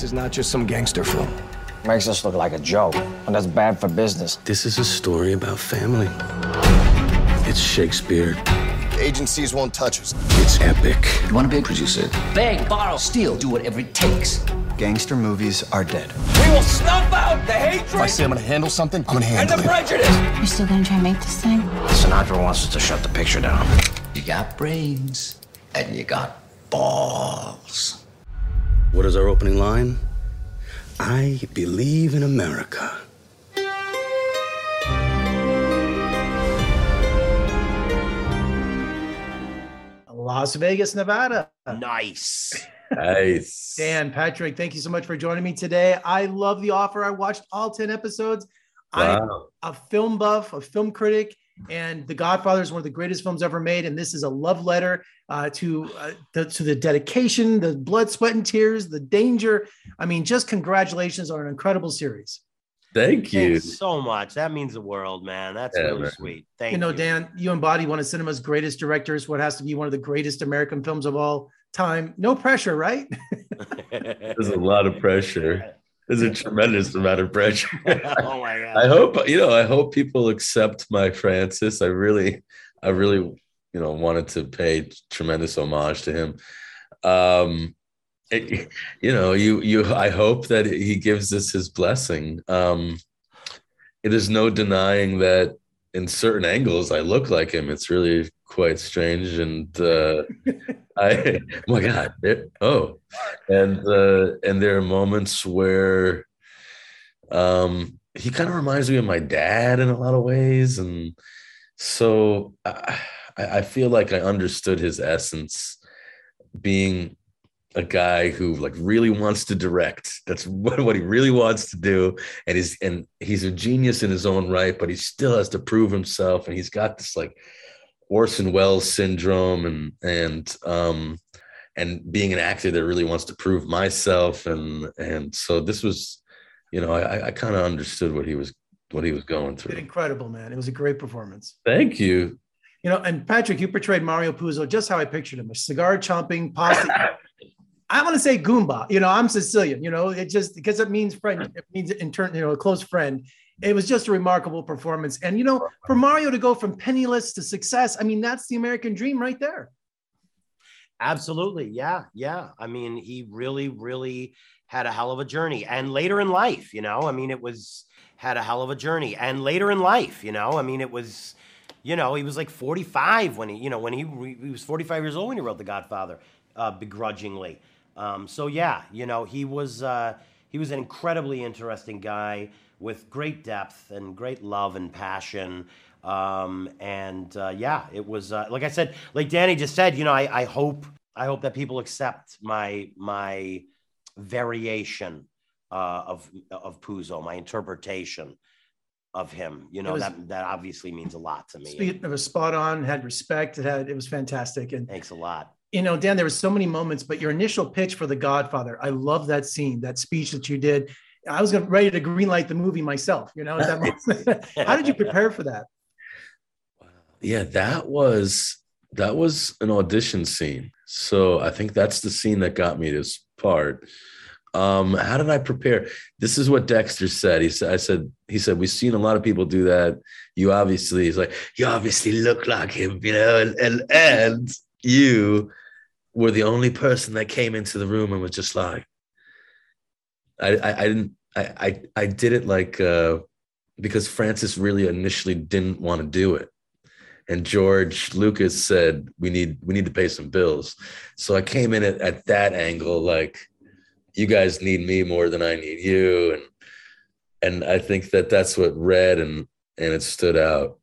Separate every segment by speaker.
Speaker 1: This is not just some gangster film.
Speaker 2: Makes us look like a joke, and that's bad for business.
Speaker 1: This is a story about family. It's Shakespeare.
Speaker 3: Agencies won't touch us.
Speaker 1: It's epic.
Speaker 4: You want to be a producer?
Speaker 5: Beg, borrow, steal, do whatever it takes.
Speaker 3: Gangster movies are dead.
Speaker 5: We will snuff out the hatred
Speaker 3: If I say I'm gonna handle something, I'm gonna handle it.
Speaker 5: and
Speaker 3: handle
Speaker 5: the
Speaker 3: it.
Speaker 5: prejudice.
Speaker 6: You still gonna try and make this thing?
Speaker 2: Sinatra wants us to shut the picture down.
Speaker 5: You got brains and you got balls.
Speaker 1: What is our opening line? I believe in America.
Speaker 7: Las Vegas, Nevada.
Speaker 8: Nice.
Speaker 9: Nice.
Speaker 7: Dan, Patrick, thank you so much for joining me today. I love The Offer. I watched all 10 episodes.
Speaker 9: Wow.
Speaker 7: I'm a film buff, a film critic, and The Godfather is one of the greatest films ever made. And this is a love letter uh, to uh, the, to the dedication, the blood, sweat, and tears, the danger. I mean, just congratulations on an incredible series.
Speaker 9: Thank you.
Speaker 8: Thanks so much. That means the world, man. That's
Speaker 9: Yeah,
Speaker 8: really
Speaker 9: man.
Speaker 8: sweet. Thank
Speaker 7: you
Speaker 8: you.
Speaker 7: know, Dan, you embody one of cinema's greatest directors, what has to be one of the greatest American films of all time. No pressure, right?
Speaker 9: There's a lot of pressure. There's a tremendous amount of pressure.
Speaker 8: oh my god.
Speaker 9: I hope you know. I hope people accept my Francis. I really, I really, you know, wanted to pay tremendous homage to him. Um, it- you know, you you. I hope that he gives us his blessing. Um, it is no denying that in certain angles I look like him. It's really quite strange, and uh, I, oh my God, it- oh, and uh, and there are moments where um he kind of reminds me of my dad in a lot of ways and so I, I feel like i understood his essence being a guy who like really wants to direct that's what, what he really wants to do and he's and he's a genius in his own right but he still has to prove himself and he's got this like orson welles syndrome and and um and being an actor that really wants to prove myself and and so this was you know i i kind of understood what he was what he was going through
Speaker 7: incredible, man. It was a great performance.
Speaker 9: thank you
Speaker 7: You know, and Patrick, you portrayed Mario Puzo just how I pictured him a cigar chomping, pasta. I want to say Goomba. You know, I'm Sicilian, you know, it just because it means friend, it means in turn, you know, a close friend. It was just a remarkable performance. And, you know, for Mario to go from penniless to success, I mean, that's the American dream right there.
Speaker 8: Absolutely. Yeah. Yeah. I mean, he really, really had a hell of a journey. And later in life, you know, I mean, it was had a hell of a journey. And later in life, you know, I mean, it was, you know, he was like 45 when he, you know, when he, he was 45 years old when he wrote The Godfather, uh, begrudgingly. Um, so yeah, you know, he was, uh, he was an incredibly interesting guy with great depth and great love and passion. Um, and uh, yeah, it was uh, like I said, like Danny just said. You know, I, I hope I hope that people accept my my variation uh, of of Puzo, my interpretation of him. You know,
Speaker 7: was-
Speaker 8: that that obviously means a lot to me.
Speaker 7: Speaking of a spot on, had respect, it had it was fantastic. And
Speaker 8: Thanks a lot.
Speaker 7: You know, Dan, there were so many moments, but your initial pitch for The Godfather, I love that scene, that speech that you did. I was ready to greenlight the movie myself. You know, that how did you prepare for that?
Speaker 9: yeah that was that was an audition scene so i think that's the scene that got me this part um how did i prepare this is what dexter said he said i said he said we've seen a lot of people do that you obviously he's like you obviously look like him you know and and, and you were the only person that came into the room and was just like i i, I didn't I, I i did it like uh because francis really initially didn't want to do it and George Lucas said we need we need to pay some bills. So I came in at, at that angle, like you guys need me more than I need you, and and I think that that's what read and and it stood out.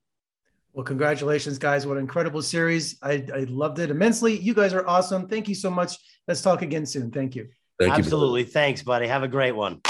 Speaker 7: Well, congratulations, guys. What an incredible series. I, I loved it immensely. You guys are awesome. Thank you so much. Let's talk again soon. Thank you.
Speaker 9: Thank you.
Speaker 8: Absolutely. Thanks, buddy. Have a great one.